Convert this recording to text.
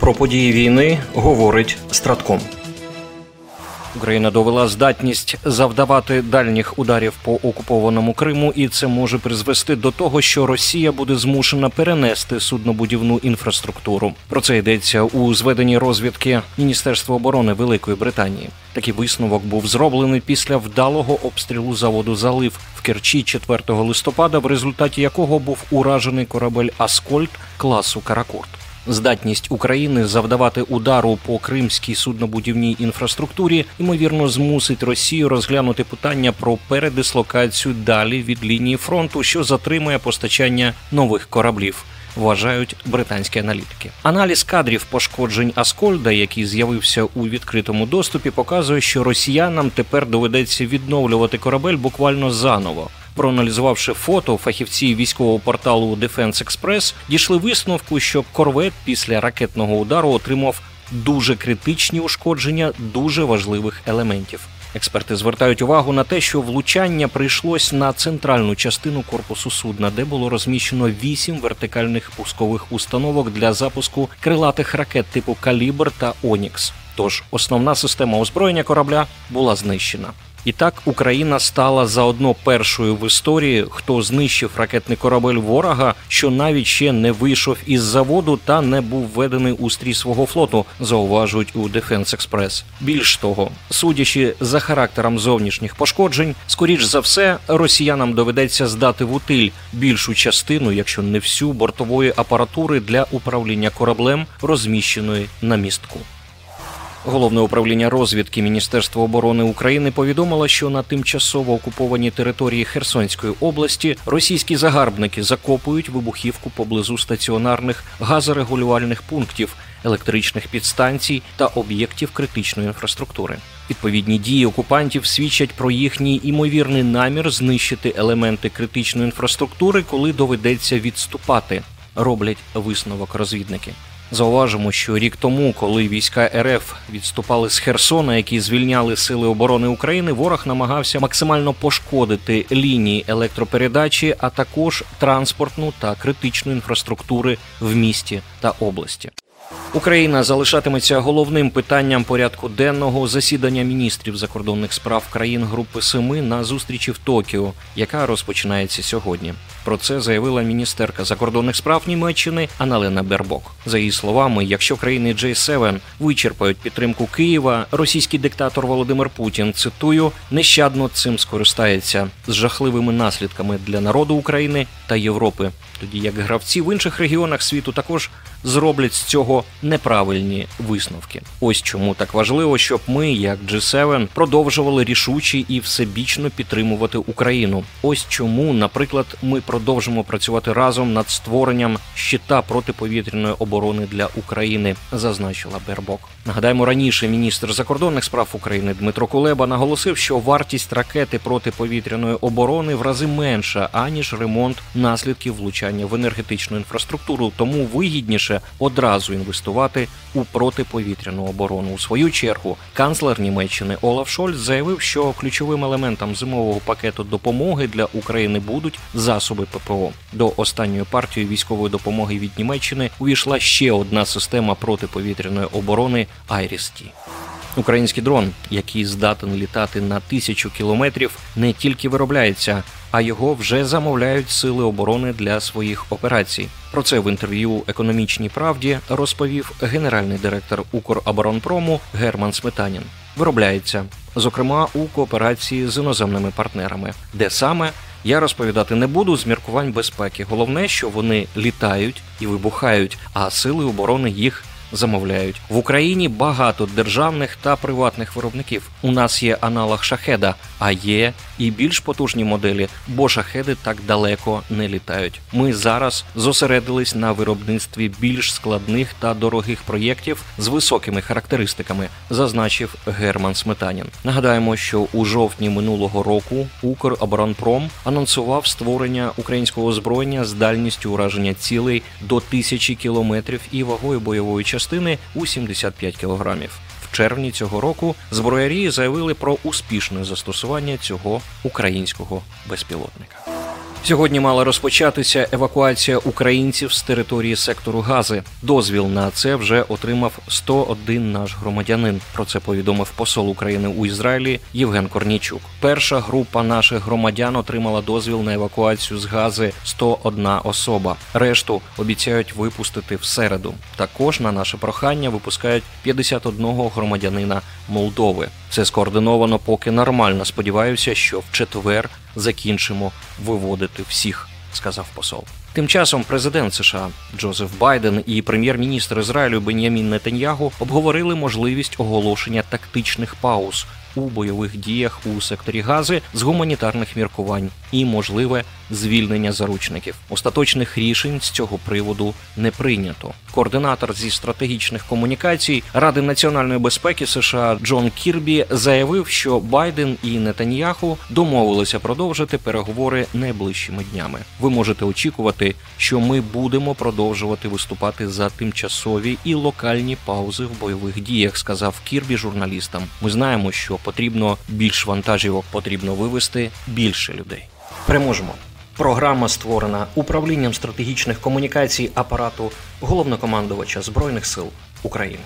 Про події війни говорить Стратком. Україна довела здатність завдавати дальніх ударів по окупованому Криму, і це може призвести до того, що Росія буде змушена перенести суднобудівну інфраструктуру. Про це йдеться у зведенні розвідки Міністерства оборони Великої Британії. Такий висновок був зроблений після вдалого обстрілу заводу залив в Керчі 4 листопада, в результаті якого був уражений корабель Аскольд класу Каракурт. Здатність України завдавати удару по кримській суднобудівній інфраструктурі ймовірно змусить Росію розглянути питання про передислокацію далі від лінії фронту, що затримує постачання нових кораблів. Вважають британські аналітики. Аналіз кадрів пошкоджень Аскольда, який з'явився у відкритому доступі, показує, що росіянам тепер доведеться відновлювати корабель буквально заново. Проаналізувавши фото, фахівці військового порталу Defense Express дійшли висновку, що корвет після ракетного удару отримав дуже критичні ушкодження дуже важливих елементів. Експерти звертають увагу на те, що влучання прийшлось на центральну частину корпусу судна, де було розміщено вісім вертикальних пускових установок для запуску крилатих ракет типу Калібр та Онікс. Тож основна система озброєння корабля була знищена. І так Україна стала заодно першою в історії, хто знищив ракетний корабель ворога, що навіть ще не вийшов із заводу та не був введений у стрій свого флоту, зауважують у Defense Express. Більш того, судячи за характером зовнішніх пошкоджень, скоріш за все, росіянам доведеться здати в утиль більшу частину, якщо не всю бортової апаратури для управління кораблем, розміщеної на містку. Головне управління розвідки Міністерства оборони України повідомило, що на тимчасово окупованій території Херсонської області російські загарбники закопують вибухівку поблизу стаціонарних газорегулювальних пунктів, електричних підстанцій та об'єктів критичної інфраструктури. Відповідні дії окупантів свідчать про їхній імовірний намір знищити елементи критичної інфраструктури, коли доведеться відступати. Роблять висновок розвідники. Зауважимо, що рік тому, коли війська РФ відступали з Херсона, які звільняли сили оборони України, ворог намагався максимально пошкодити лінії електропередачі, а також транспортну та критичну інфраструктури в місті та області. Україна залишатиметься головним питанням порядку денного засідання міністрів закордонних справ країн Групи Семи на зустрічі в Токіо, яка розпочинається сьогодні. Про це заявила міністерка закордонних справ Німеччини Аналена Бербок. За її словами, якщо країни J7 вичерпають підтримку Києва, російський диктатор Володимир Путін цитую нещадно цим скористається з жахливими наслідками для народу України та Європи. Тоді як гравці в інших регіонах світу також зроблять з цього неправильні висновки. Ось чому так важливо, щоб ми, як G7, продовжували рішучі і всебічно підтримувати Україну. Ось чому, наприклад, ми продовжимо працювати разом над створенням щита протиповітряної оборони для України, зазначила Бербок. Нагадаємо, раніше міністр закордонних справ України Дмитро Кулеба наголосив, що вартість ракети протиповітряної оборони в рази менша аніж ремонт наслідків влучання в енергетичну інфраструктуру, тому вигідніше одразу інвестувати у протиповітряну оборону. У свою чергу канцлер Німеччини Олаф Шольц заявив, що ключовим елементом зимового пакету допомоги для України будуть засоби ППО. До останньої партії військової допомоги від Німеччини увійшла ще одна система протиповітряної оборони Айріс-Ті. Український дрон, який здатен літати на тисячу кілометрів, не тільки виробляється, а його вже замовляють сили оборони для своїх операцій. Про це в інтерв'ю економічній правді розповів генеральний директор Укроборонпрому Герман Сметанін. Виробляється, зокрема у кооперації з іноземними партнерами, де саме я розповідати не буду з міркувань безпеки. Головне, що вони літають і вибухають, а сили оборони їх замовляють в Україні багато державних та приватних виробників. У нас є аналог шахеда, а є і більш потужні моделі, бо шахеди так далеко не літають. Ми зараз зосередились на виробництві більш складних та дорогих проєктів з високими характеристиками, зазначив Герман Сметанін. Нагадаємо, що у жовтні минулого року Укроборонпром анонсував створення українського озброєння з дальністю ураження цілей до тисячі кілометрів і вагою бойової частини у 75 кілограмів. В червні цього року зброярі заявили про успішне застосування цього українського безпілотника. Сьогодні мала розпочатися евакуація українців з території сектору Гази. Дозвіл на це вже отримав 101 наш громадянин. Про це повідомив посол України у Ізраїлі Євген Корнічук. Перша група наших громадян отримала дозвіл на евакуацію з Гази 101 особа. Решту обіцяють випустити в середу. Також на наше прохання випускають 51 громадянина Молдови. Це скоординовано поки нормально. Сподіваюся, що в четвер закінчимо виводити всіх, сказав посол. Тим часом президент США Джозеф Байден і прем'єр-міністр Ізраїлю Бен'ямін Нетаньягу обговорили можливість оголошення тактичних пауз у бойових діях у секторі Гази з гуманітарних міркувань і можливе звільнення заручників. Остаточних рішень з цього приводу не прийнято. Координатор зі стратегічних комунікацій Ради національної безпеки США Джон Кірбі заявив, що Байден і Нетаньяху домовилися продовжити переговори найближчими днями. Ви можете очікувати, що ми будемо продовжувати виступати за тимчасові і локальні паузи в бойових діях, сказав Кірбі журналістам. Ми знаємо, що потрібно більш вантажівок, потрібно вивести більше людей. Переможемо. Програма створена управлінням стратегічних комунікацій апарату головнокомандувача збройних сил України.